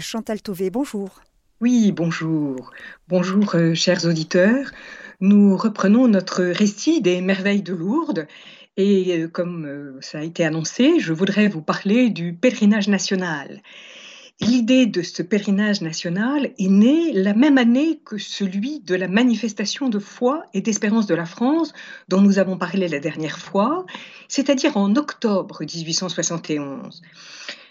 Chantal Tauvé, bonjour. Oui, bonjour. Bonjour, euh, chers auditeurs. Nous reprenons notre récit des merveilles de Lourdes. Et euh, comme euh, ça a été annoncé, je voudrais vous parler du pèlerinage national. L'idée de ce pèlerinage national est née la même année que celui de la manifestation de foi et d'espérance de la France dont nous avons parlé la dernière fois, c'est-à-dire en octobre 1871.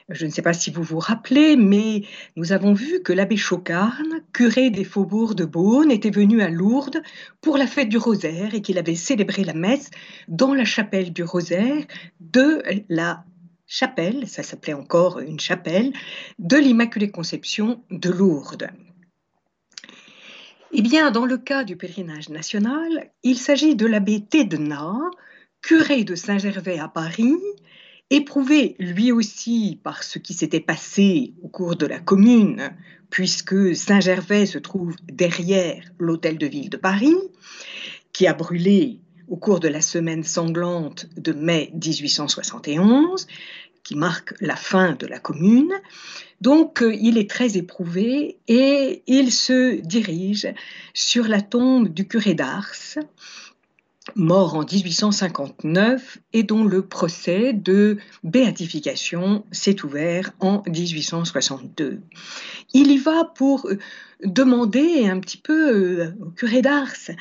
Je ne sais pas si vous vous rappelez, mais nous avons vu que l'abbé Chocarne, curé des faubourgs de Beaune, était venu à Lourdes pour la fête du rosaire et qu'il avait célébré la messe dans la chapelle du rosaire de la chapelle, ça s'appelait encore une chapelle, de l'Immaculée Conception de Lourdes. Eh bien, dans le cas du pèlerinage national, il s'agit de l'abbé Thédenat, curé de Saint-Gervais à Paris, éprouvé lui aussi par ce qui s'était passé au cours de la commune, puisque Saint-Gervais se trouve derrière l'hôtel de ville de Paris, qui a brûlé au cours de la semaine sanglante de mai 1871, qui marque la fin de la commune. Donc euh, il est très éprouvé et il se dirige sur la tombe du curé d'Ars, mort en 1859 et dont le procès de béatification s'est ouvert en 1862. Il y va pour euh, demander un petit peu euh, au curé d'Ars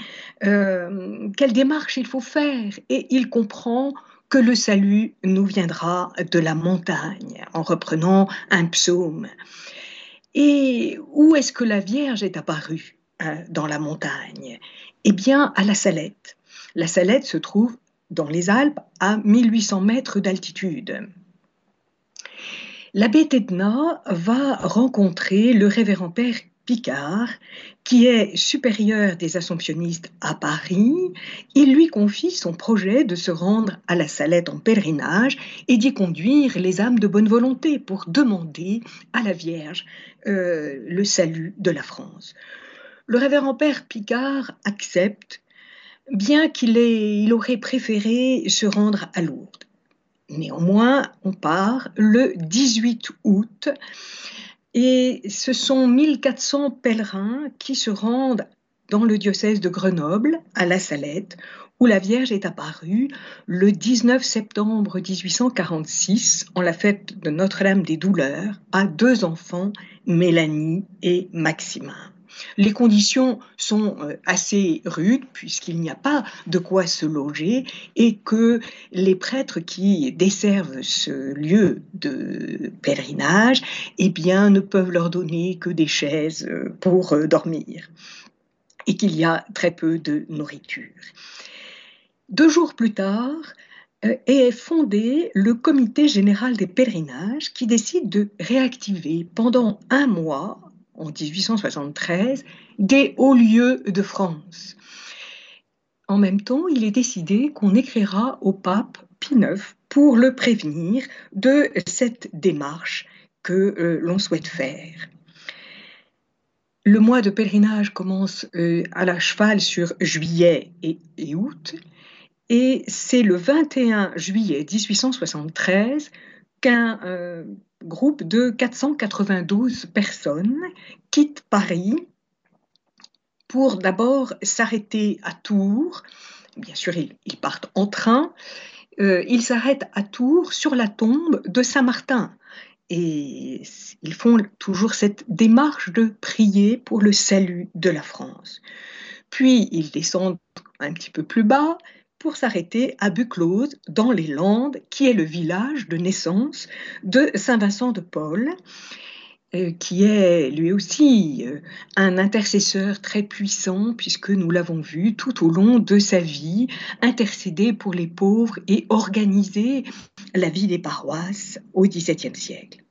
euh, quelle démarche il faut faire et il comprend que le salut nous viendra de la montagne en reprenant un psaume. Et où est-ce que la Vierge est apparue dans la montagne? Eh bien, à la Salette. La Salette se trouve dans les Alpes à 1800 mètres d'altitude. L'abbé Tedna va rencontrer le révérend père Picard, qui est supérieur des Assomptionnistes à Paris. Il lui confie son projet de se rendre à la Salette en pèlerinage et d'y conduire les âmes de bonne volonté pour demander à la Vierge euh, le salut de la France. Le révérend père Picard accepte bien qu'il il aurait préféré se rendre à Lourdes. Néanmoins, on part le 18 août et ce sont 1400 pèlerins qui se rendent dans le diocèse de Grenoble, à la Salette, où la Vierge est apparue le 19 septembre 1846 en la fête de Notre-Dame des Douleurs à deux enfants, Mélanie et Maximin. Les conditions sont euh, assez rudes puisqu'il n'y a pas de quoi se loger et que les prêtres qui desservent ce lieu de pèlerinage eh bien, ne peuvent leur donner que des chaises euh, pour euh, dormir et qu'il y a très peu de nourriture. Deux jours plus tard, est fondé le comité général des pèlerinages qui décide de réactiver pendant un mois en 1873 des hauts lieux de France. En même temps, il est décidé qu'on écrira au pape Pie IX pour le prévenir de cette démarche que euh, l'on souhaite faire. Le mois de pèlerinage commence euh, à la cheval sur juillet et, août, et c'est le 21 juillet 1873 qu'un euh, groupe de 492 personnes quitte Paris pour d'abord s'arrêter à Tours. Bien sûr, ils, partent en train. Euh, ils s'arrêtent à Tours sur la tombe de Saint-Martin. Et ils font toujours cette démarche de prier pour le salut de la France. Puis ils descendent un petit peu plus bas, pour s'arrêter à Buclose, dans les Landes, qui est le village de naissance de Saint-Vincent de Paul, euh, qui est lui aussi euh, un intercesseur très puissant, puisque nous l'avons vu tout au long de sa vie, intercéder pour les pauvres et organiser la vie des paroisses au XVIIe siècle.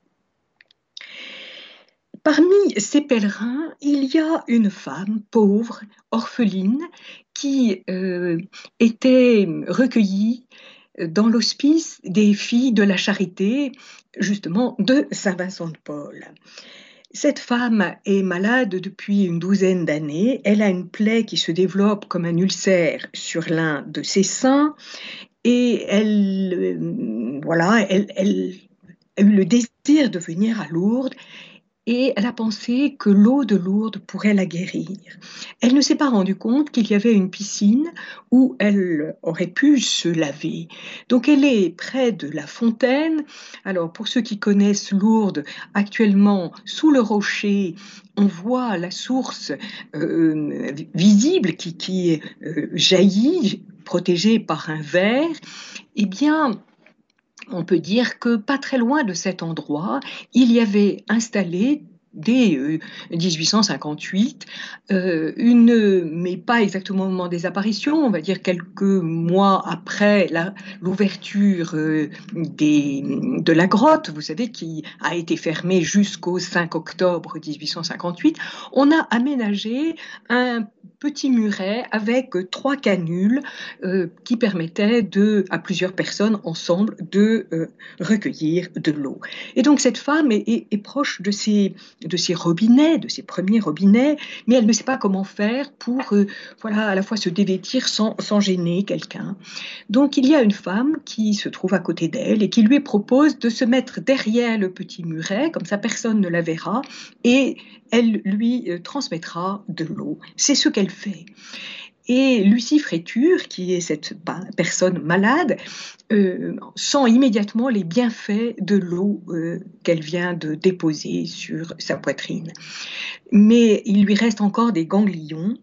Parmi ces pèlerins, il y a une femme pauvre, orpheline, qui euh, était recueillie dans l'hospice des filles de la charité, justement de Saint-Vincent de Paul. Cette femme est malade depuis une douzaine d'années. Elle a une plaie qui se développe comme un ulcère sur l'un de ses seins et elle, euh, voilà, elle a eu le désir de venir à Lourdes et elle a pensé que l'eau de Lourdes pourrait la guérir. Elle ne s'est pas rendue compte qu'il y avait une piscine où elle aurait pu se laver. Donc elle est près de la fontaine. Alors pour ceux qui connaissent Lourdes, actuellement sous le rocher, on voit la source euh, visible qui, euh, jaillit, protégée par un verre. Eh bien, on peut dire que pas très loin de cet endroit, il y avait installé dès 1858, euh, euh, une, mais pas exactement au moment des apparitions, on va dire quelques mois après l'ouverture euh, de la grotte, vous savez, qui a été fermée jusqu'au 5 octobre 1858, on a aménagé un petit muret avec trois canules qui permettaient à plusieurs personnes ensemble de recueillir de l'eau. Et donc cette femme est, est proche de ces de ses robinets, de ses premiers robinets, mais elle ne sait pas comment faire pour euh, voilà, à la fois se dévêtir sans, sans gêner quelqu'un. Donc il y a une femme qui se trouve à côté d'elle et qui lui propose de se mettre derrière le petit muret, comme ça personne ne la verra, et elle lui euh, transmettra de l'eau. C'est ce qu'elle fait. Et Lucie Fréture, qui est cette personne malade, euh, sent immédiatement les bienfaits de l'eau euh, qu'elle vient de déposer sur sa poitrine. Mais il lui reste encore des ganglions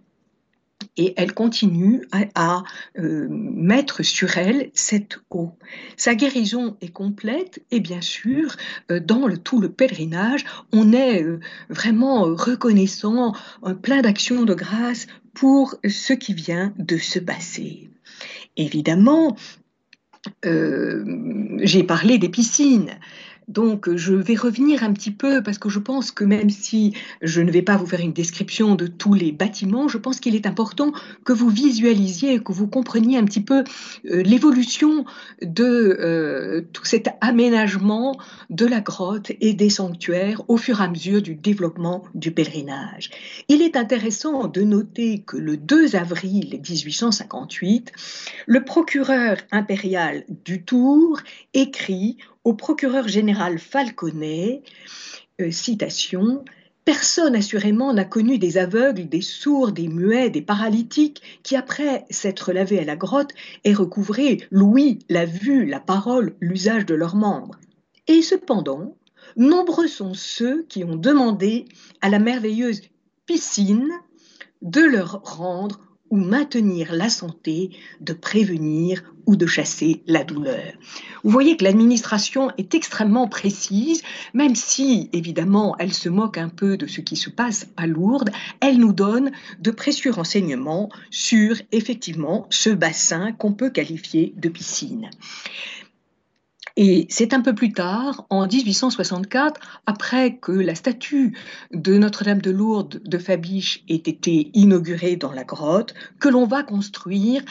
et elle continue à, euh, mettre sur elle cette eau. Sa guérison est complète et bien sûr, dans le, tout le pèlerinage, on est vraiment reconnaissant, plein d'actions de grâce pour ce qui vient de se passer. Évidemment, euh, j'ai parlé des piscines. Donc je vais revenir un petit peu parce que je pense que même si je ne vais pas vous faire une description de tous les bâtiments, je pense qu'il est important que vous visualisiez, que vous compreniez un petit peu euh, l'évolution de euh, tout cet aménagement de la grotte et des sanctuaires au fur et à mesure du développement du pèlerinage. Il est intéressant de noter que le 2 avril 1858, le procureur impérial du Tour écrit au procureur général Falconet, euh, citation, Personne assurément n'a connu des aveugles, des sourds, des muets, des paralytiques qui, après s'être lavés à la grotte, aient recouvré l'ouïe, la vue, la parole, l'usage de leurs membres. Et cependant, nombreux sont ceux qui ont demandé à la merveilleuse piscine de leur rendre ou maintenir la santé, de prévenir ou de chasser la douleur. Vous voyez que l'administration est extrêmement précise, même si évidemment elle se moque un peu de ce qui se passe à Lourdes, elle nous donne de précieux renseignements sur effectivement ce bassin qu'on peut qualifier de piscine. Et c'est un peu plus tard, en 1864, après que la statue de Notre-Dame de Lourdes de Fabiche ait été inaugurée dans la grotte, que l'on va construire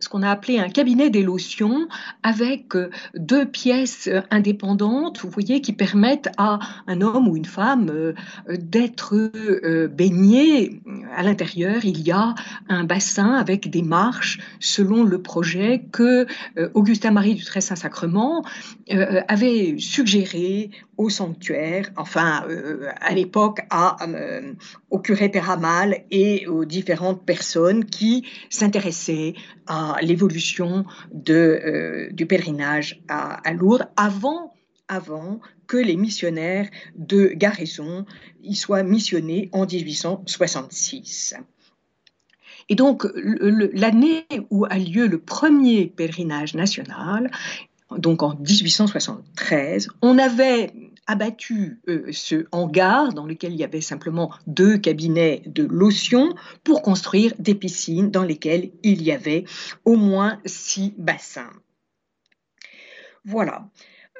ce qu'on a appelé un cabinet des lotions avec euh, deux pièces indépendantes, vous voyez, qui permettent à un homme ou une femme euh, d'être euh, baigné. À l'intérieur, il y a un bassin avec des marches selon le projet que Augustin-Marie du Très-Saint-Sacrement euh, avait suggéré au sanctuaire, enfin euh, à l'époque euh, au curé Péramal et aux différentes personnes qui s'intéressaient à l'évolution du pèlerinage à, Lourdes avant avant que les missionnaires de Garaison y soient missionnés en 1866. Et donc, l'année où a lieu le premier pèlerinage national, donc en 1873, on avait abattu euh, ce hangar dans lequel il y avait simplement deux cabinets de lotion pour construire des piscines dans lesquelles il y avait au moins six bassins. Voilà.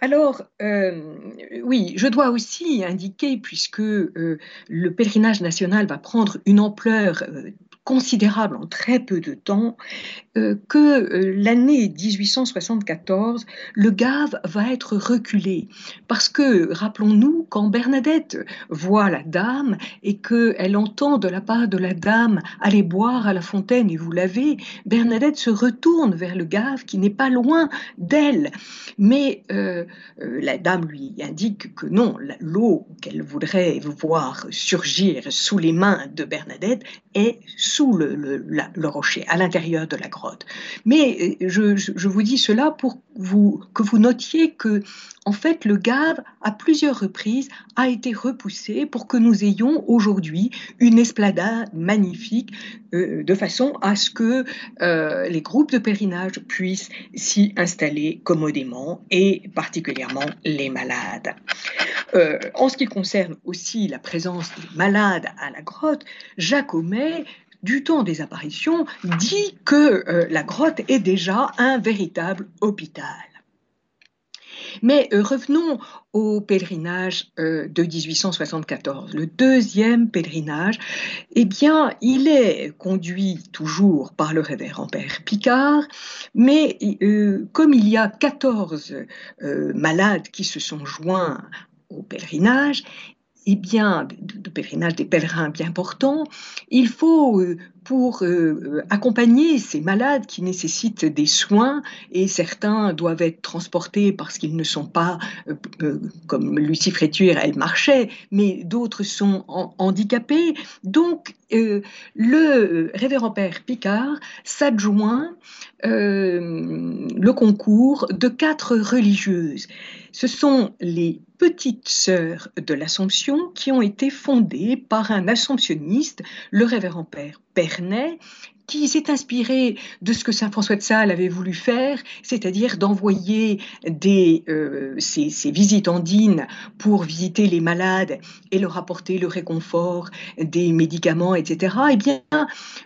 Alors, euh, oui, je dois aussi indiquer, puisque euh, le pèlerinage national va prendre une ampleur considérable en très peu de temps euh, que euh, l'année 1874, le Gave va être reculé. Parce que, rappelons-nous, quand Bernadette voit la dame et qu'elle entend de la part de la dame aller boire à la fontaine et vous l'avez, Bernadette se retourne vers le Gave qui n'est pas loin d'elle. Mais euh, la dame lui indique que non, l'eau qu'elle voudrait voir surgir sous les mains de Bernadette est le, rocher, à l'intérieur de la grotte. Mais euh, je, vous dis cela pour vous, que vous notiez que, en fait, le Gave, à plusieurs reprises, a été repoussé pour que nous ayons aujourd'hui une esplanade magnifique, euh, de façon à ce que euh, les groupes de pèlerinage puissent s'y installer commodément, et particulièrement les malades. en ce qui concerne aussi la présence des malades à la grotte, Jacomet du temps des apparitions, dit que euh, la grotte est déjà un véritable hôpital. Mais euh, revenons au pèlerinage euh, de 1874. Le deuxième pèlerinage, eh bien, il est conduit toujours par le révérend Père Picard, mais comme il y a 14 malades qui se sont joints au pèlerinage, eh bien, de, pèlerinage des pèlerins bien portants, il faut euh, pour euh, accompagner ces malades qui nécessitent des soins et certains doivent être transportés parce qu'ils ne sont pas, euh, comme Lucie Frétuire, elle marchait, mais d'autres sont handicapés. Donc, le révérend père Picard s'adjoint le concours de quatre religieuses. Ce sont les petites sœurs de l'Assomption qui ont été fondées par un assomptionniste, le révérend père Pernet, qui s'est inspiré de ce que Saint François de Sales avait voulu faire, c'est-à-dire d'envoyer des, euh, ces, ces, visitandines pour visiter les malades et leur apporter le réconfort des médicaments, etc. Eh bien,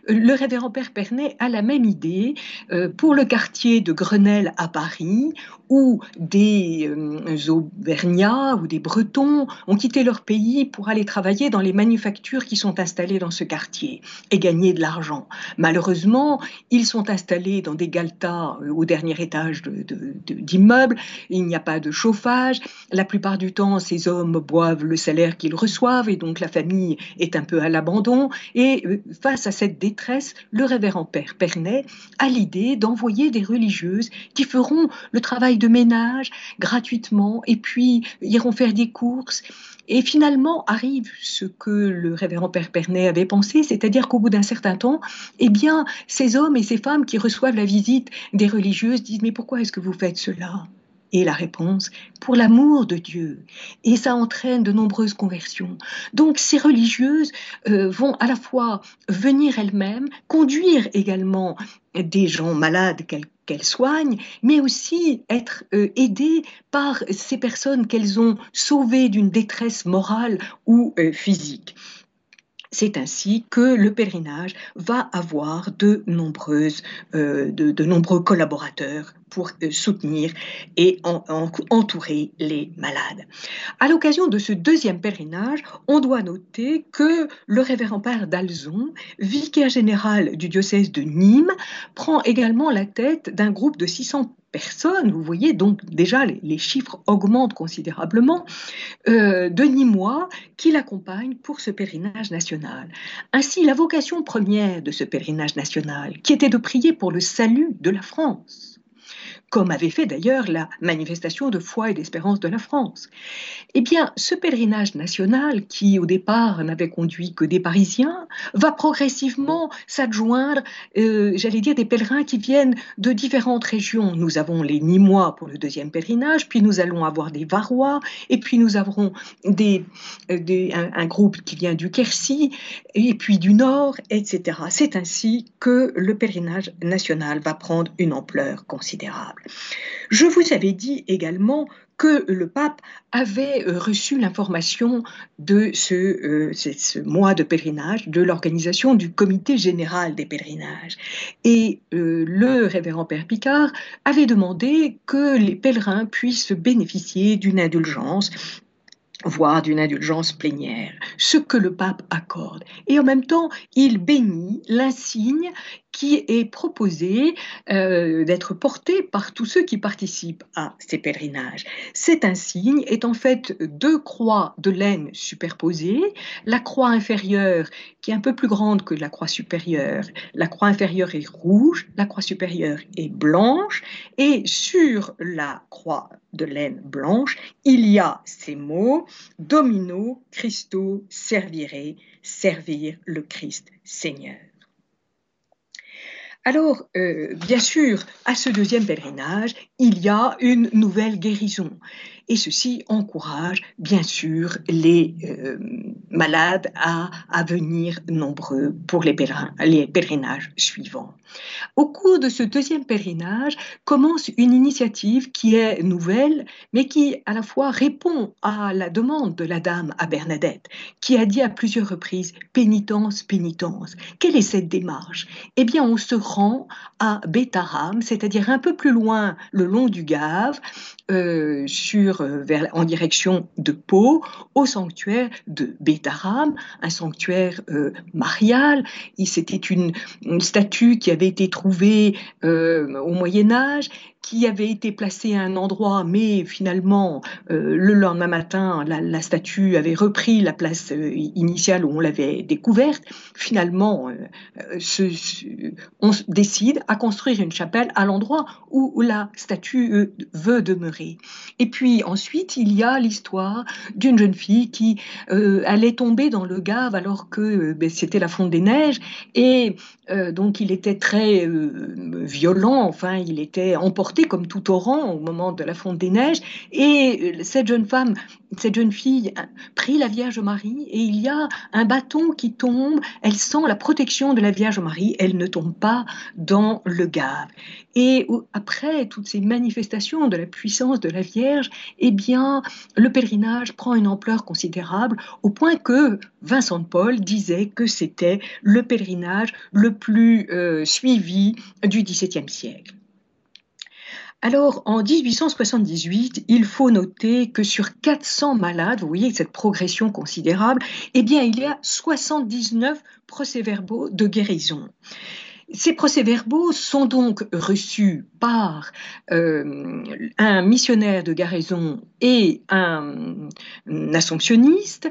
le révérend Père Pernet a la même idée euh, pour le quartier de Grenelle à Paris, où des euh, Auvergnats ou des Bretons ont quitté leur pays pour aller travailler dans les manufactures qui sont installées dans ce quartier et gagner de l'argent. Malheureusement, ils sont installés dans des galtas euh, au dernier étage d'immeubles, il n'y a pas de chauffage, la plupart du temps, ces hommes boivent le salaire qu'ils reçoivent et donc la famille est un peu à l'abandon. Et euh, face à cette détresse, le révérend Père Pernet a l'idée d'envoyer des religieuses qui feront le travail de ménage gratuitement et puis iront faire des courses. Et finalement arrive ce que le révérend Père Pernet avait pensé, c'est-à-dire qu'au bout d'un certain temps, eh bien, ces hommes et ces femmes qui reçoivent la visite des religieuses disent Mais pourquoi est-ce que vous faites cela? Et la réponse, pour l'amour de Dieu. Et ça entraîne de nombreuses conversions. Donc ces religieuses euh, vont à la fois venir elles-mêmes, conduire également des gens malades qu'elles soignent, mais aussi être euh, aidées par ces personnes qu'elles ont sauvées d'une détresse morale ou euh, physique. C'est ainsi que le pèlerinage va avoir de, nombreuses, euh, de, nombreux collaborateurs pour euh, soutenir et entourer les malades. À l'occasion de ce deuxième pèlerinage, on doit noter que le révérend père d'Alzon, vicaire général du diocèse de Nîmes, prend également la tête d'un groupe de 600 personnes, vous voyez, donc déjà les, chiffres augmentent considérablement, euh, de Nîmois qui l'accompagnent pour ce pèlerinage national. Ainsi, la vocation première de ce pèlerinage national, qui était de prier pour le salut de la France, comme avait fait d'ailleurs la manifestation de foi et d'espérance de la France. Eh bien, ce pèlerinage national, qui au départ n'avait conduit que des Parisiens, va progressivement s'adjoindre, euh, j'allais dire, des pèlerins qui viennent de différentes régions. Nous avons les Nîmois pour le deuxième pèlerinage, puis nous allons avoir des Varois, et puis nous aurons des, euh, un, groupe qui vient du Quercy, et puis du Nord, etc. C'est ainsi que le pèlerinage national va prendre une ampleur considérable. Je vous avais dit également que le pape avait euh, reçu l'information de euh, ce, mois de pèlerinage, de l'organisation du comité général des pèlerinages. Et euh, le révérend Père Picard avait demandé que les pèlerins puissent bénéficier d'une indulgence voire d'une indulgence plénière, ce que le pape accorde. Et en même temps, il bénit l'insigne qui est proposé euh, d'être porté par tous ceux qui participent à ces pèlerinages. Cet insigne est en fait deux croix de laine superposées, la croix inférieure qui est un peu plus grande que la croix supérieure. La croix inférieure est rouge, la croix supérieure est blanche, et sur la croix de laine blanche, il y a ces mots Domino Christo servire, servir le Christ Seigneur. Alors, euh, bien sûr, à ce deuxième pèlerinage, il y a une nouvelle guérison. Et ceci encourage, bien sûr, les euh, malades à, à, venir nombreux pour les, les pèlerinages suivants. Au cours de ce deuxième pèlerinage commence une initiative qui est nouvelle, mais qui à la fois répond à la demande de la dame à Bernadette, qui a dit à plusieurs reprises pénitence, pénitence. Quelle est cette démarche? Eh bien, on se rend à Bétaram, c'est-à-dire un peu plus loin le long du Gave, euh, euh, en direction de Pau, au sanctuaire de Bétaram, un sanctuaire euh, marial. C'était une, une statue qui avait avait été trouvé euh, au Moyen Âge qui avait été placé à un endroit, mais finalement, euh, le lendemain matin, la, statue avait repris la place euh, initiale où on l'avait découverte. Finalement, euh, on décide à construire une chapelle à l'endroit où, la statue veut demeurer. Et puis ensuite, il y a l'histoire d'une jeune fille qui allait tomber dans le Gave alors que ben, c'était la fonte des neiges, et donc il était très violent, enfin, il était emporté comme tout torrent au moment de la fonte des neiges. Et euh, cette jeune femme, cette jeune fille prie la Vierge Marie et il y a un bâton qui tombe. Elle sent la protection de la Vierge Marie. Elle ne tombe pas dans le Gave. Et après toutes ces manifestations de la puissance de la Vierge, eh bien, le pèlerinage prend une ampleur considérable au point que Vincent de Paul disait que c'était le pèlerinage le plus euh, suivi du XVIIe siècle. Alors, en 1878, il faut noter que sur 400 malades, vous voyez cette progression considérable, eh bien, il y a 79 procès-verbaux de guérison. Ces procès-verbaux sont donc reçus par euh, un missionnaire de guérison et un, un assomptionniste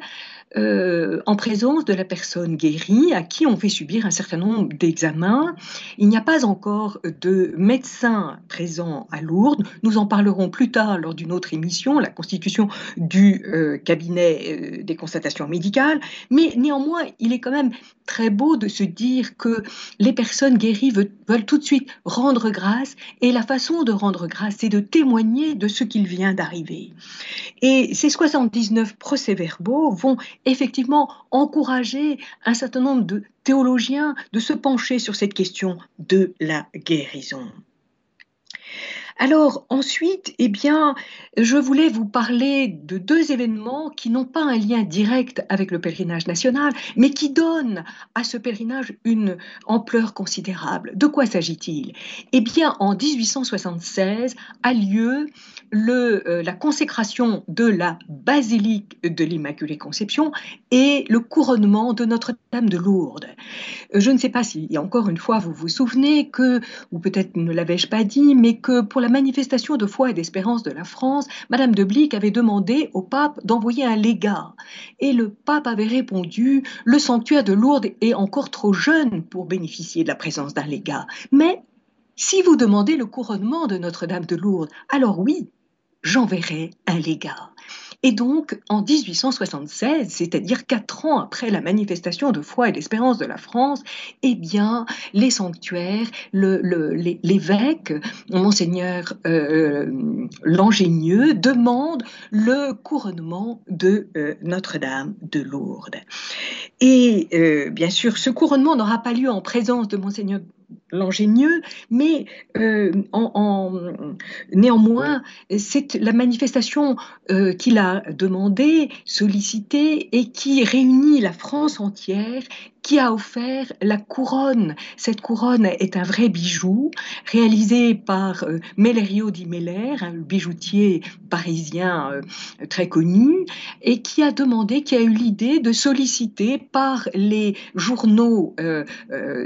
euh, en présence de la personne guérie à qui on fait subir un certain nombre d'examens. Il n'y a pas encore de médecin présent à Lourdes. Nous en parlerons plus tard lors d'une autre émission, la constitution du euh, cabinet euh, des constatations médicales. Mais néanmoins, il est quand même très beau de se dire que les personnes guéries veulent, veulent tout de suite rendre grâce et la façon de rendre grâce, c'est de témoigner de ce qu'il vient d'arriver. Et ces 79 procès-verbaux vont effectivement encourager un certain nombre de théologiens de se pencher sur cette question de la guérison. Alors ensuite, eh bien, je voulais vous parler de deux événements qui n'ont pas un lien direct avec le pèlerinage national, mais qui donnent à ce pèlerinage une ampleur considérable. De quoi s'agit-il? Eh bien, en 1876 a lieu euh, la consécration de la basilique de l'Immaculée Conception et le couronnement de Notre-Dame de Lourdes. Euh, je ne sais pas si, encore une fois, vous vous souvenez que, ou peut-être ne l'avais-je pas dit, mais que pour la manifestation de foi et d'espérance de la France, Madame de Blic avait demandé au pape d'envoyer un légat. Et le pape avait répondu Le sanctuaire de Lourdes est encore trop jeune pour bénéficier de la présence d'un légat. Mais si vous demandez le couronnement de Notre-Dame de Lourdes, alors oui, j'enverrai un légat. Et donc, en 1876, c'est-à-dire quatre ans après la manifestation de foi et d'espérance de la France, eh bien, les sanctuaires, l'évêque, monseigneur euh, Langénieux, demande le couronnement de euh, Notre-Dame de Lourdes. Et euh, bien sûr, ce couronnement n'aura pas lieu en présence de monseigneur l'ingénieux, mais euh, néanmoins, c'est la manifestation euh, qu'il a demandé, sollicité et qui réunit la France entière qui a offert la couronne. Cette couronne est un vrai bijou réalisé par euh, Mellerio di Meller, un bijoutier parisien euh, très connu, et qui a demandé, qui a eu l'idée de solliciter par les journaux euh,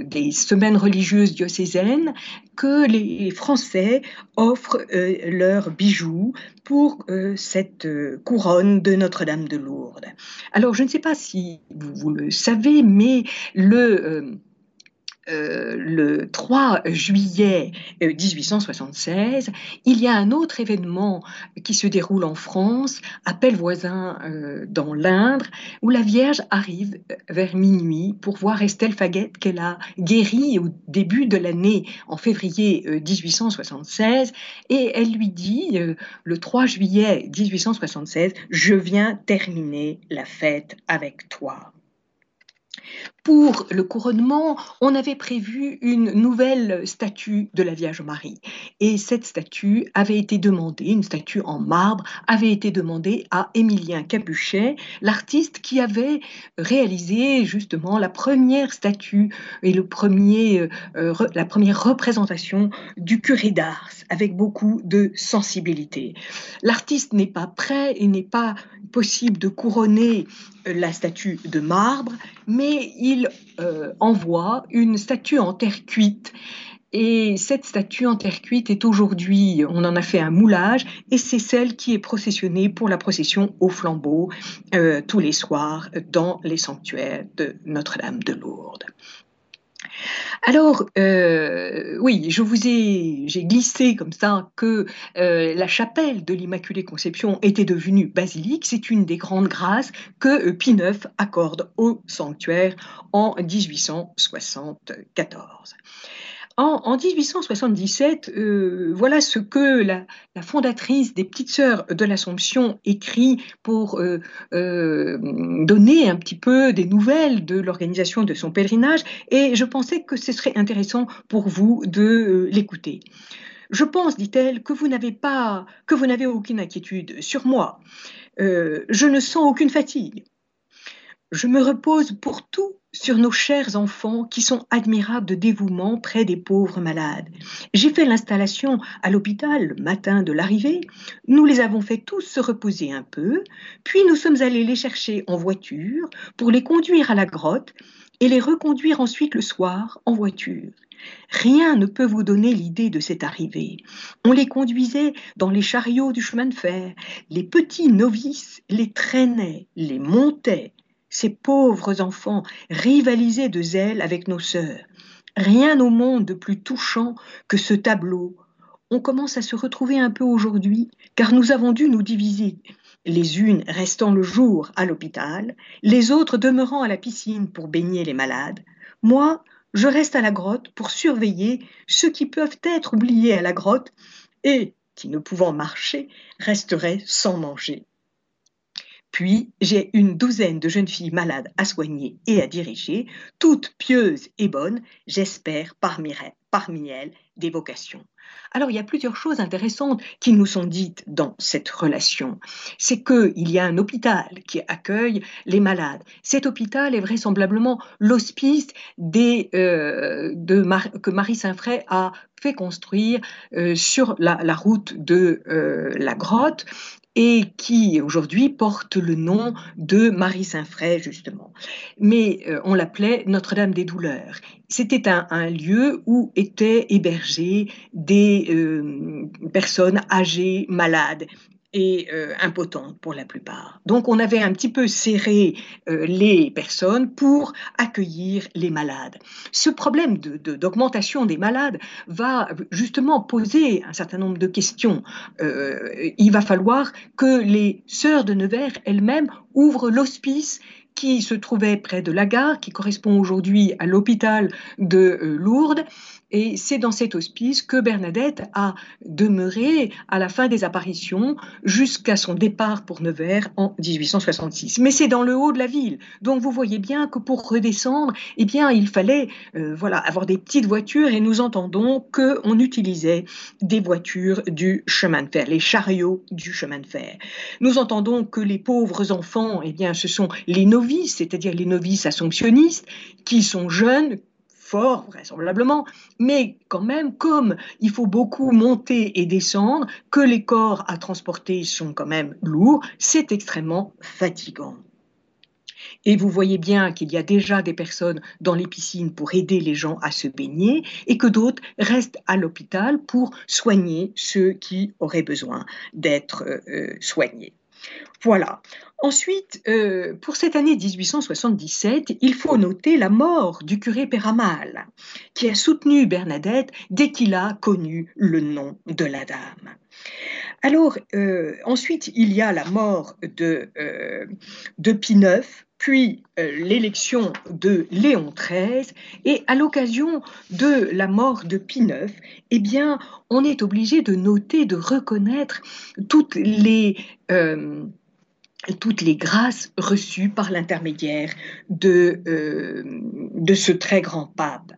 des semaines religieuses diocésaines que les Français offrent leurs bijoux pour cette couronne de Notre-Dame de Lourdes. Alors, je ne sais pas si vous, le savez, mais le euh, le 3 juillet 1876, euh, il y a un autre événement qui se déroule en France, à Pellevoisin euh, dans l'Indre, où la Vierge arrive vers minuit pour voir Estelle Faguette qu'elle a guérie au début de l'année, en février 1876, et elle lui dit, le 3 juillet 1876, je viens terminer la fête avec toi. Pour le couronnement, on avait prévu une nouvelle statue de la Vierge Marie. Et cette statue avait été demandée, une statue en marbre, avait été demandée à Émilien Capuchet, l'artiste qui avait réalisé justement la première statue et le premier, euh, la première représentation du curé d'Ars avec beaucoup de sensibilité. L'artiste n'est pas prêt et n'est pas possible de couronner la statue de marbre, mais il euh, envoie une statue en terre cuite. Et cette statue en terre cuite est aujourd'hui, on en a fait un moulage, et c'est celle qui est processionnée pour la procession au flambeau euh, tous les soirs dans les sanctuaires de Notre-Dame de Lourdes. Alors, euh, oui, je vous ai, j'ai glissé comme ça que euh, la chapelle de l'Immaculée Conception était devenue basilique. C'est une des grandes grâces que euh, Pie IX accorde au sanctuaire en 1874. En, 1877, euh, voilà ce que la, fondatrice des Petites Sœurs de l'Assomption écrit pour euh, euh, donner un petit peu des nouvelles de l'organisation de son pèlerinage, et je pensais que ce serait intéressant pour vous de l'écouter. Je pense, dit-elle, que vous n'avez pas, que vous n'avez aucune inquiétude sur moi. je ne sens aucune fatigue. Je me repose pour tout sur nos chers enfants qui sont admirables de dévouement près des pauvres malades. J'ai fait l'installation à l'hôpital le matin de l'arrivée. Nous les avons fait tous se reposer un peu, puis nous sommes allés les chercher en voiture pour les conduire à la grotte et les reconduire ensuite le soir en voiture. Rien ne peut vous donner l'idée de cette arrivée. On les conduisait dans les chariots du chemin de fer, les petits novices les traînaient, les montaient, ces pauvres enfants rivalisaient de zèle avec nos sœurs. Rien au monde de plus touchant que ce tableau. On commence à se retrouver un peu aujourd'hui, car nous avons dû nous diviser, les unes restant le jour à l'hôpital, les autres demeurant à la piscine pour baigner les malades. Moi, je reste à la grotte pour surveiller ceux qui peuvent être oubliés à la grotte et, qui ne pouvant marcher, resteraient sans manger. Puis j'ai une douzaine de jeunes filles malades à soigner et à diriger, toutes pieuses et bonnes, j'espère parmi, elles des vocations. Alors il y a plusieurs choses intéressantes qui nous sont dites dans cette relation. C'est qu'il y a un hôpital qui accueille les malades. Cet hôpital est vraisemblablement l'hospice euh, que Marie Saint-Fray a fait construire euh, sur la, route de euh, la grotte et qui aujourd'hui porte le nom de Marie Saint-Fray, justement. Mais euh, on l'appelait Notre-Dame des Douleurs. C'était un, lieu où étaient hébergées des euh, personnes âgées, malades, et euh, impotentes pour la plupart. Donc on avait un petit peu serré euh, les personnes pour accueillir les malades. Ce problème d'augmentation de, des malades va justement poser un certain nombre de questions. Euh, il va falloir que les sœurs de Nevers elles-mêmes ouvrent l'hospice qui se trouvait près de la gare, qui correspond aujourd'hui à l'hôpital de Lourdes, et c'est dans cet hospice que Bernadette a demeuré à la fin des apparitions jusqu'à son départ pour Nevers en 1866. Mais c'est dans le haut de la ville, donc vous voyez bien que pour redescendre, eh bien, il fallait euh, voilà avoir des petites voitures et nous entendons que on utilisait des voitures du chemin de fer, les chariots du chemin de fer. Nous entendons que les pauvres enfants, eh bien, ce sont les novices, c'est-à-dire les novices assomptionnistes, qui sont jeunes, forts vraisemblablement, mais quand même, comme il faut beaucoup monter et descendre, que les corps à transporter sont quand même lourds, c'est extrêmement fatigant. Et vous voyez bien qu'il y a déjà des personnes dans les piscines pour aider les gens à se baigner et que d'autres restent à l'hôpital pour soigner ceux qui auraient besoin d'être euh, soignés. Voilà. Ensuite, euh, pour cette année 1877, il faut noter la mort du curé Péramal, qui a soutenu Bernadette dès qu'il a connu le nom de la dame. Alors, euh, ensuite, il y a la mort de, de Pie IX, puis euh, l'élection de Léon XIII, et à l'occasion de la mort de Pie IX, eh bien, on est obligé de noter, de reconnaître toutes les euh, grâces reçues par l'intermédiaire de, euh, de ce très grand pape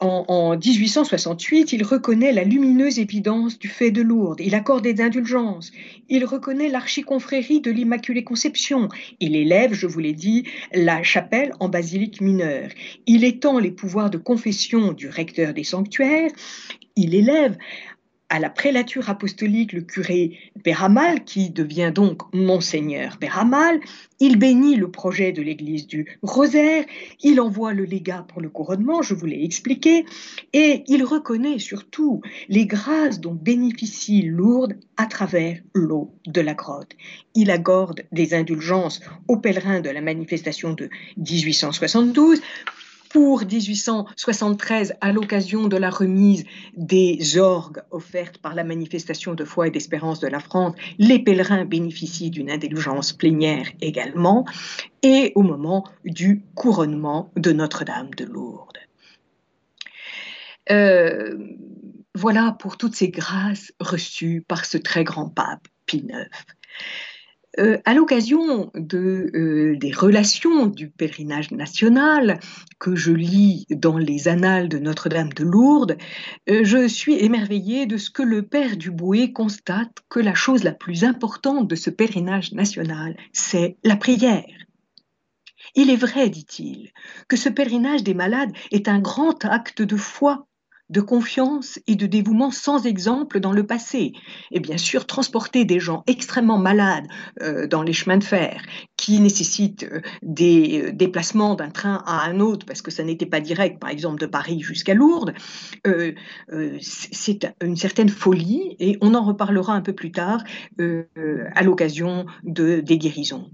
en, 1868, il reconnaît la lumineuse évidence du fait de Lourdes, il accorde des indulgences, il reconnaît l'archiconfrérie de l'Immaculée Conception, il élève, je vous l'ai dit, la chapelle en basilique mineure, il étend les pouvoirs de confession du recteur des sanctuaires, il élève à la prélature apostolique le curé Péramal, qui devient donc Monseigneur Péramal. Il bénit le projet de l'église du Rosaire, il envoie le légat pour le couronnement, je vous l'ai expliqué, et il reconnaît surtout les grâces dont bénéficie Lourdes à travers l'eau de la grotte. Il accorde des indulgences aux pèlerins de la manifestation de 1872 pour 1873, à l'occasion de la remise des orgues offertes par la manifestation de foi et d'espérance de la France, les pèlerins bénéficient d'une indulgence plénière également, et au moment du couronnement de Notre-Dame de Lourdes. Euh, voilà pour toutes ces grâces reçues par ce très grand pape Pie IX. Euh, à l'occasion euh, des relations du pèlerinage national que je lis dans les annales de Notre-Dame de Lourdes, euh, je suis émerveillée de ce que le père Duboué constate que la chose la plus importante de ce pèlerinage national, c'est la prière. Il est vrai, dit-il, que ce pèlerinage des malades est un grand acte de foi de confiance et de dévouement sans exemple dans le passé. Et bien sûr, transporter des gens extrêmement malades euh, dans les chemins de fer, qui nécessitent euh, des euh, déplacements d'un train à un autre, parce que ça n'était pas direct, par exemple, de Paris jusqu'à Lourdes, c'est une certaine folie, et on en reparlera un peu plus tard à l'occasion de, des guérisons.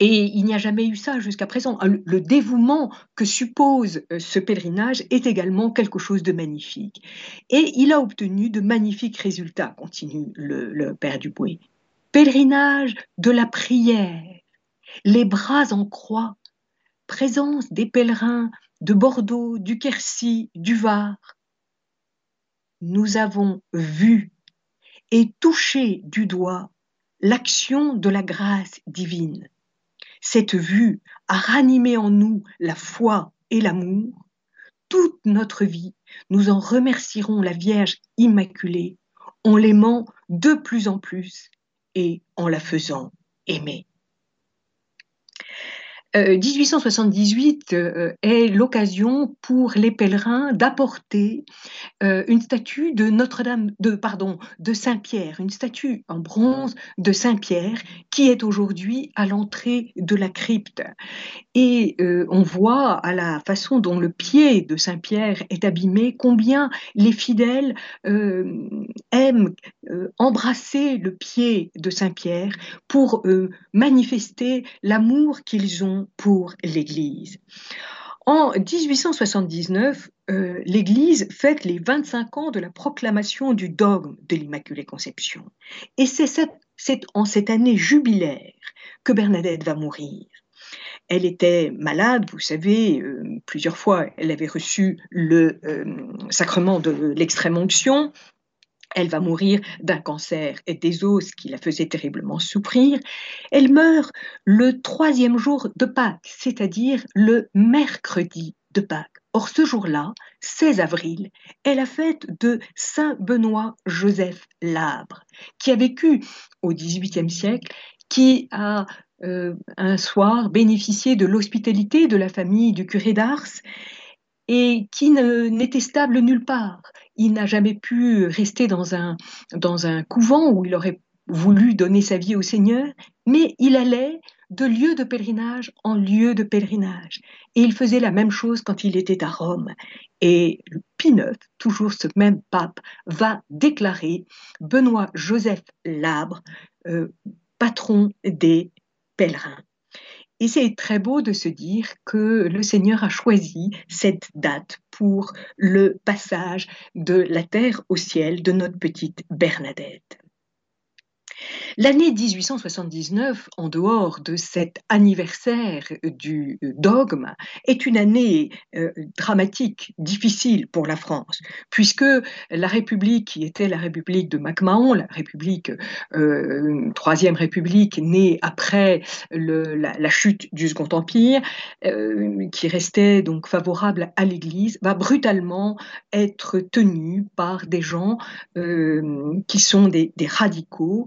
Et il n'y a jamais eu ça jusqu'à présent. Le dévouement que suppose euh, ce pèlerinage est également quelque chose de magnifique. Et il a obtenu de magnifiques résultats, continue le, Père Duboué. Pèlerinage de la prière, les bras en croix, présence des pèlerins de Bordeaux, du Quercy, du Var. Nous avons vu et touché du doigt l'action de la grâce divine. Cette vue a ranimé en nous la foi et l'amour. Toute notre vie, nous en remercierons la Vierge Immaculée en l'aimant de plus en plus et en la faisant aimer. 1878 euh, euh, est l'occasion pour les pèlerins d'apporter euh, une statue de Notre-Dame, de pardon, de Saint-Pierre, une statue en bronze de Saint-Pierre qui est aujourd'hui à l'entrée de la crypte. Et on voit à la façon dont le pied de Saint-Pierre est abîmé combien les fidèles aiment embrasser le pied de Saint-Pierre pour manifester l'amour qu'ils ont pour l'Église. En 1879, euh, l'Église fête les 25 ans de la proclamation du dogme de l'Immaculée Conception. Et c'est en cette année jubilaire que Bernadette va mourir. elle était malade, vous savez, euh, plusieurs fois, elle avait reçu le euh, sacrement de l'extrême onction. Elle va mourir d'un cancer et des os qui la faisait terriblement souffrir. Elle meurt le troisième jour de Pâques, c'est-à-dire le mercredi de Pâques. Or, ce jour-là, 16 avril, est la fête de Saint Benoît Joseph Labre, qui a vécu au XVIIIe siècle, qui a euh, un soir bénéficié de l'hospitalité de la famille du curé d'Ars et qui n'était stable nulle part. Il n'a jamais pu rester dans un, dans un couvent où il aurait voulu donner sa vie au Seigneur, mais il allait de lieu de pèlerinage en lieu de pèlerinage. Et il faisait la même chose quand il était à Rome. Et Pie IX, toujours ce même pape, va déclarer Benoît Joseph Labre, euh, patron des pèlerins. Et c'est très beau de se dire que le Seigneur a choisi cette date pour le passage de la terre au ciel de notre petite Bernadette. L'année 1879, en dehors de cet anniversaire du dogme, est une année euh, dramatique, difficile pour la France, puisque la République, qui était la République de MacMahon, la République, euh, troisième République, née après la, chute du Second Empire, euh, qui restait donc favorable à l'Église, va brutalement être tenue par des gens qui sont des radicaux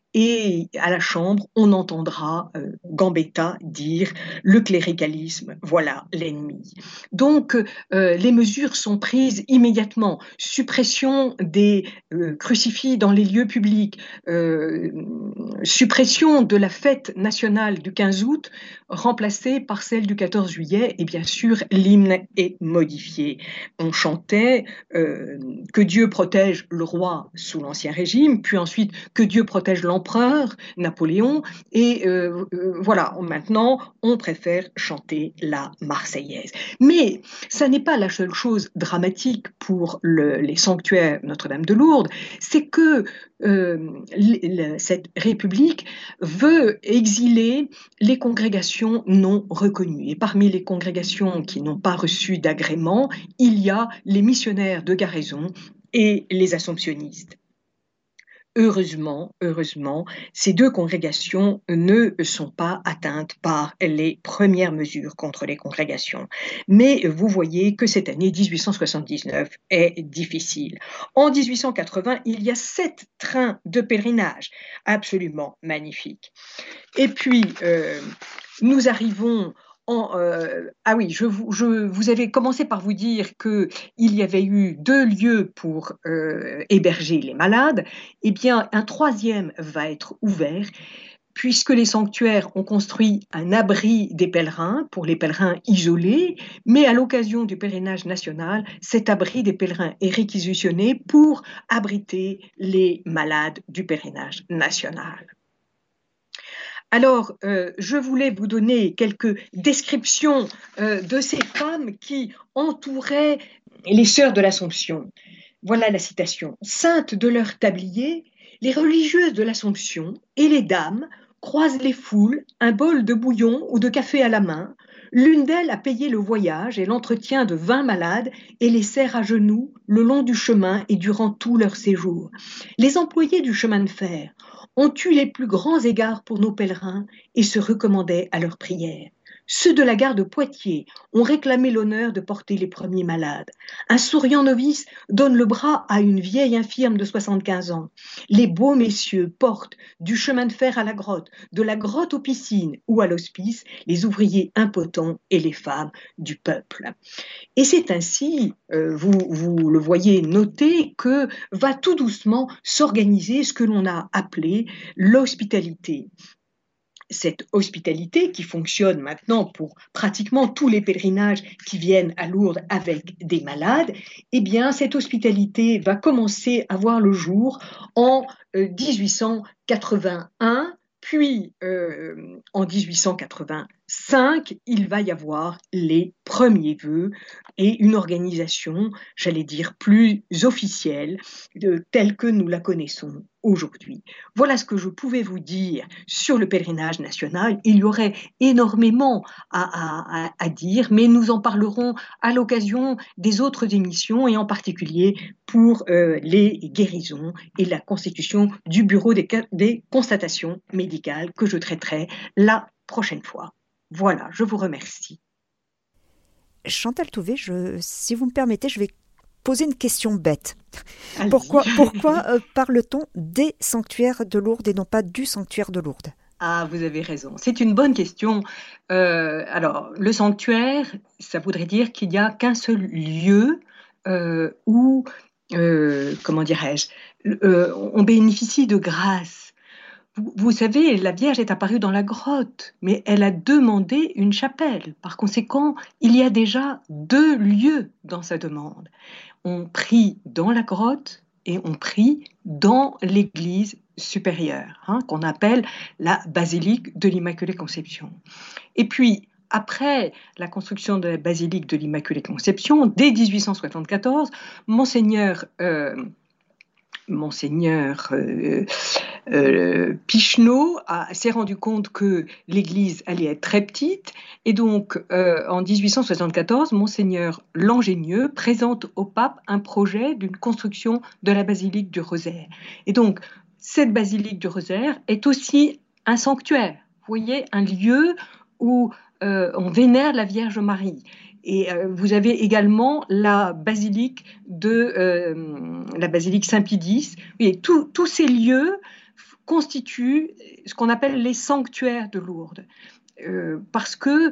et à la Chambre, on entendra euh, Gambetta dire le cléricalisme, voilà l'ennemi. Donc, euh, les mesures sont prises immédiatement. Suppression des euh, crucifix dans les lieux publics, suppression de la fête nationale du 15 août, remplacée par celle du 14 juillet, et bien sûr, l'hymne est modifié. On chantait que Dieu protège le roi sous l'Ancien Régime, puis ensuite que Dieu protège l'empereur Napoléon. Et euh, euh, voilà, maintenant, on préfère chanter la Marseillaise. Mais ça n'est pas la seule chose dramatique pour les sanctuaires Notre-Dame de Lourdes, c'est que euh, cette République veut exiler les congrégations non reconnues. Et parmi les congrégations qui n'ont pas reçu d'agrément, il y a les missionnaires de Garaison et les assomptionnistes. Heureusement, heureusement, ces deux congrégations ne sont pas atteintes par les premières mesures contre les congrégations. Mais vous voyez que cette année 1879 est difficile. En 1880, il y a sept trains de pèlerinage absolument magnifiques. Et puis, euh, nous arrivons euh, ah oui, je vous, vous avez commencé par vous dire qu'il y avait eu deux lieux pour euh, héberger les malades. Eh bien, un troisième va être ouvert puisque les sanctuaires ont construit un abri des pèlerins pour les pèlerins isolés, mais à l'occasion du pèlerinage national, cet abri des pèlerins est réquisitionné pour abriter les malades du pèlerinage national. Alors, euh, je voulais vous donner quelques descriptions euh, de ces femmes qui entouraient les sœurs de l'Assomption. Voilà la citation. Saintes de leur tablier, les religieuses de l'Assomption et les dames croisent les foules, un bol de bouillon ou de café à la main. L'une d'elles a payé le voyage et l'entretien de vingt malades et les sert à genoux le long du chemin et durant tout leur séjour. Les employés du chemin de fer ont eu les plus grands égards pour nos pèlerins et se recommandaient à leurs prières. Ceux de la gare de Poitiers ont réclamé l'honneur de porter les premiers malades. Un souriant novice donne le bras à une vieille infirme de 75 ans. Les beaux messieurs portent du chemin de fer à la grotte, de la grotte aux piscines ou à l'hospice les ouvriers impotents et les femmes du peuple. Et c'est ainsi, euh, vous, vous le voyez noter, que va tout doucement s'organiser ce que l'on a appelé l'hospitalité cette hospitalité qui fonctionne maintenant pour pratiquement tous les pèlerinages qui viennent à Lourdes avec des malades, eh bien cette hospitalité va commencer à voir le jour en 1881, euh, puis euh, en 1885 5, il va y avoir les premiers vœux et une organisation, j'allais dire, plus officielle, telle que nous la connaissons aujourd'hui. Voilà ce que je pouvais vous dire sur le pèlerinage national. Il y aurait énormément à, dire, mais nous en parlerons à l'occasion des autres émissions et en particulier pour euh, les guérisons et la constitution du bureau des, des constatations médicales que je traiterai la prochaine fois. Voilà, je vous remercie. Chantal Touvet, je, si vous me permettez, je vais poser une question bête. Pourquoi, pourquoi euh, parle-t-on des sanctuaires de Lourdes et non pas du sanctuaire de Lourdes? Ah, vous avez raison. C'est une bonne question. Euh, alors, le sanctuaire, ça voudrait dire qu'il n'y a qu'un seul lieu euh, où, comment dirais-je, on bénéficie de grâce vous, savez, la Vierge est apparue dans la grotte, mais elle a demandé une chapelle. Par conséquent, il y a déjà deux lieux dans sa demande. On prie dans la grotte et on prie dans l'église supérieure, hein, qu'on appelle la basilique de l'Immaculée Conception. Et puis, après la construction de la basilique de l'Immaculée Conception, dès 1874, monseigneur euh, monseigneur euh, euh, Picheneau s'est rendu compte que l'église allait être très petite et donc euh, en 1874, monseigneur Langénieux présente au pape un projet d'une construction de la basilique du Rosaire. Et donc cette basilique du Rosaire est aussi un sanctuaire, vous voyez, un lieu où on vénère la Vierge Marie. Et euh, vous avez également la basilique de euh, la basilique Saint-Pidis. Et tous ces lieux constituent ce qu'on appelle les sanctuaires de Lourdes, euh, parce que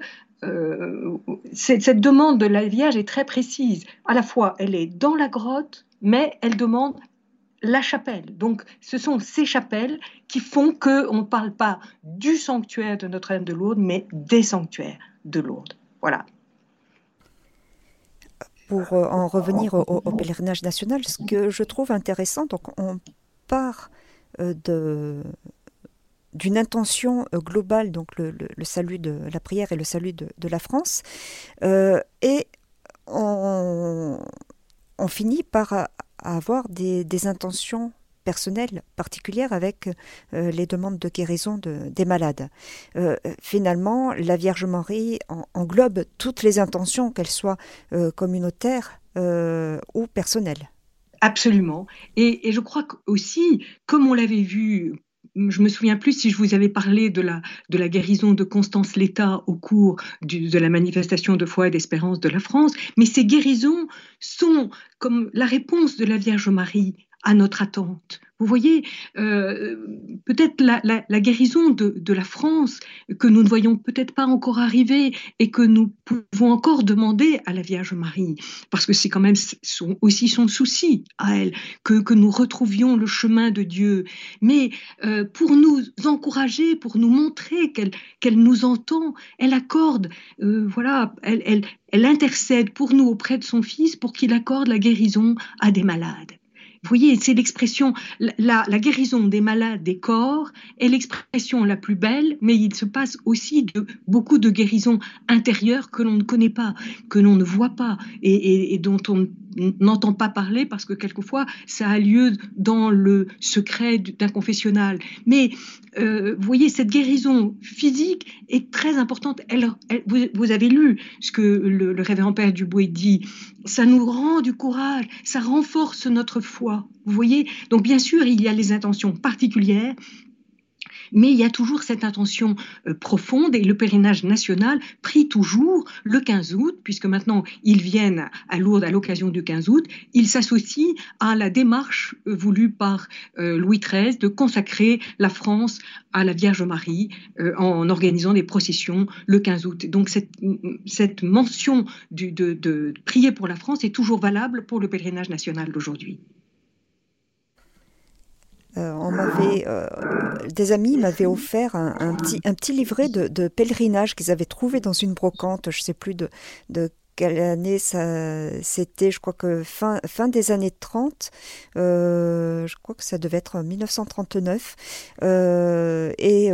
cette demande de la Vierge est très précise. À la fois, elle est dans la grotte, mais elle demande la chapelle. Donc, ce sont ces chapelles qui font qu'on ne parle pas du sanctuaire de Notre-Dame de Lourdes, mais des sanctuaires de Lourdes. Voilà pour euh, en revenir au, pèlerinage national, ce que je trouve intéressant, donc on part euh, d'une intention euh, globale, donc le, salut de la prière et le salut de, la France, et on, finit par avoir des, intentions personnelle particulière avec euh, les demandes de guérison de, des malades. Euh, finalement, la Vierge Marie englobe toutes les intentions, qu'elles soient euh, communautaires ou personnelles. Absolument. Et, je crois aussi, comme on l'avait vu je me souviens plus si je vous avais parlé de la, de la guérison de Constance Létat au cours de la manifestation de foi et d'espérance de la France, mais ces guérisons sont comme la réponse de la Vierge Marie à notre attente. Vous voyez, euh, peut-être la, guérison de, la France que nous ne voyons peut-être pas encore arriver et que nous pouvons encore demander à la Vierge Marie, parce que c'est quand même aussi son souci à elle, que, nous retrouvions le chemin de Dieu. Mais euh, pour nous encourager, pour nous montrer qu'elle nous entend, elle accorde, euh, voilà, elle, elle intercède pour nous auprès de son Fils pour qu'il accorde la guérison à des malades. Vous voyez, c'est l'expression, la, guérison des malades des corps est l'expression la plus belle, mais il se passe aussi de, beaucoup de guérisons intérieures que l'on ne connaît pas, que l'on ne voit pas et, dont on n'entend pas parler parce que quelquefois ça a lieu dans le secret d'un confessionnal. Mais euh, vous voyez, cette guérison physique est très importante. Vous, avez lu ce que le, le révérend Père Dubois dit, ça nous rend du courage, ça renforce notre foi. Vous voyez Donc bien sûr, il y a les intentions particulières mais il y a toujours cette intention euh, profonde et le pèlerinage national prie toujours le 15 août, puisque maintenant ils viennent à Lourdes à l'occasion du 15 août, ils s'associent à la démarche euh, voulue par euh, Louis XIII de consacrer la France à la Vierge Marie en organisant des processions le 15 août. Donc cette, mention de, de prier pour la France est toujours valable pour le pèlerinage national d'aujourd'hui. Euh, on m'avait, euh, des amis m'avaient offert un, petit, livret de, pèlerinage qu'ils avaient trouvé dans une brocante, je ne sais plus de, quelle année ça c'était, je crois que fin, fin des années 30, euh, je crois que ça devait être 1939. et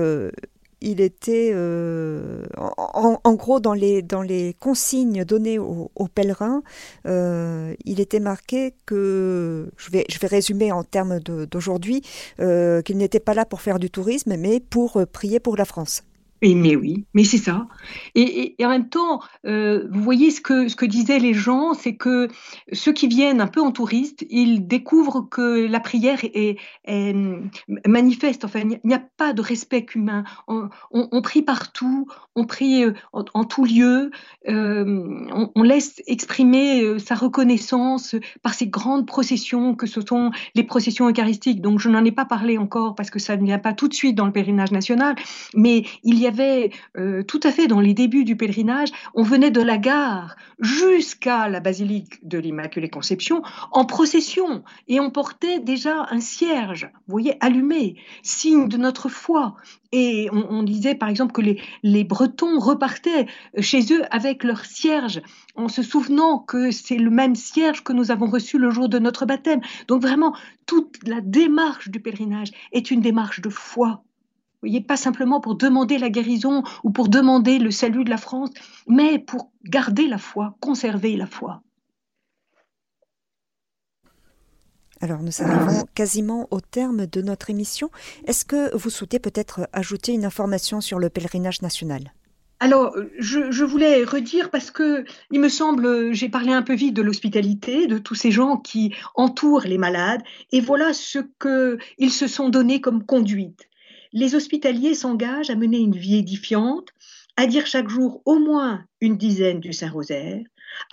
il était, euh, en, gros, dans les, consignes données aux, pèlerins, euh, il était marqué que, je vais, je vais résumer en termes d'aujourd'hui, euh, qu'il n'était pas là pour faire du tourisme, mais pour prier pour la France mais oui, mais c'est ça. Et, en même temps, euh, vous voyez ce que, ce que disaient les gens, c'est que ceux qui viennent un peu en touriste, ils découvrent que la prière est, manifeste. Enfin, il n'y a pas de respect humain. On, prie partout, on prie euh, en, tout lieu, euh, on, laisse exprimer sa reconnaissance par ces grandes processions que ce sont les processions eucharistiques. Donc, je n'en ai pas parlé encore parce que ça ne vient pas tout de suite dans le pèlerinage national, mais il y a avait euh, tout à fait dans les débuts du pèlerinage, on venait de la gare jusqu'à la basilique de l'Immaculée Conception en procession et on portait déjà un cierge, vous voyez, allumé, signe de notre foi. Et on, disait par exemple que les, les Bretons repartaient chez eux avec leur cierge en se souvenant que c'est le même cierge que nous avons reçu le jour de notre baptême. Donc vraiment, toute la démarche du pèlerinage est une démarche de foi voyez, pas simplement pour demander la guérison ou pour demander le salut de la France, mais pour garder la foi, conserver la foi. Alors nous arrivons quasiment au terme de notre émission. Est-ce que vous souhaitez peut-être ajouter une information sur le pèlerinage national? Alors, je, voulais redire parce que il me semble, j'ai parlé un peu vite de l'hospitalité, de tous ces gens qui entourent les malades, et voilà ce qu'ils se sont donnés comme conduite les hospitaliers s'engagent à mener une vie édifiante, à dire chaque jour au moins une dizaine du Saint-Rosaire,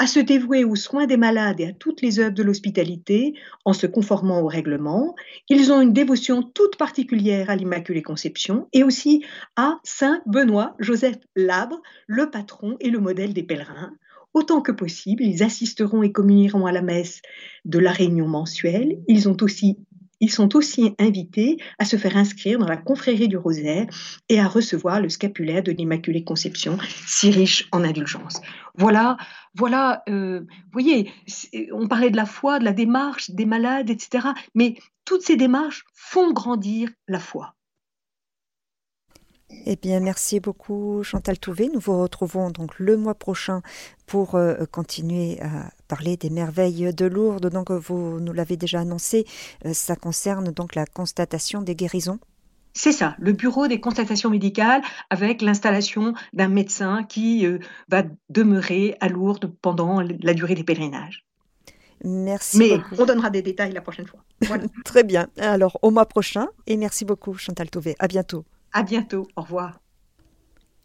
à se dévouer aux soins des malades et à toutes les œuvres de l'hospitalité en se conformant au règlement. Ils ont une dévotion toute particulière à l'Immaculée Conception et aussi à Saint Benoît Joseph Labre, le patron et le modèle des pèlerins. Autant que possible, ils assisteront et communieront à la messe de la réunion mensuelle. Ils ont aussi ils sont aussi invités à se faire inscrire dans la confrérie du rosaire et à recevoir le scapulaire de l'Immaculée Conception, si riche en indulgence. Voilà, voilà, euh, vous voyez, on parlait de la foi, de la démarche, des malades, etc. Mais toutes ces démarches font grandir la foi. Eh bien, merci beaucoup Chantal Touvé. Nous vous retrouvons donc le mois prochain pour euh, continuer à parler des merveilles de Lourdes. Donc, vous nous l'avez déjà annoncé, euh, ça concerne donc la constatation des guérisons. C'est ça, le bureau des constatations médicales avec l'installation d'un médecin qui euh, va demeurer à Lourdes pendant la durée des pèlerinages. Merci. Mais on donnera des détails la prochaine fois. Très bien. Alors, au mois prochain. Et merci beaucoup, Chantal Touvé. À bientôt. À bientôt. Au revoir.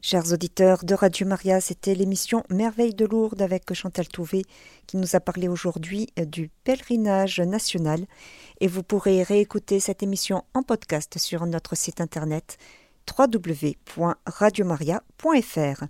Chers auditeurs de Radio Maria, c'était l'émission Merveille de Lourdes avec Chantal Touvé qui nous a parlé aujourd'hui du pèlerinage national et vous pourrez réécouter cette émission en podcast sur notre site internet www.radiomaria.fr.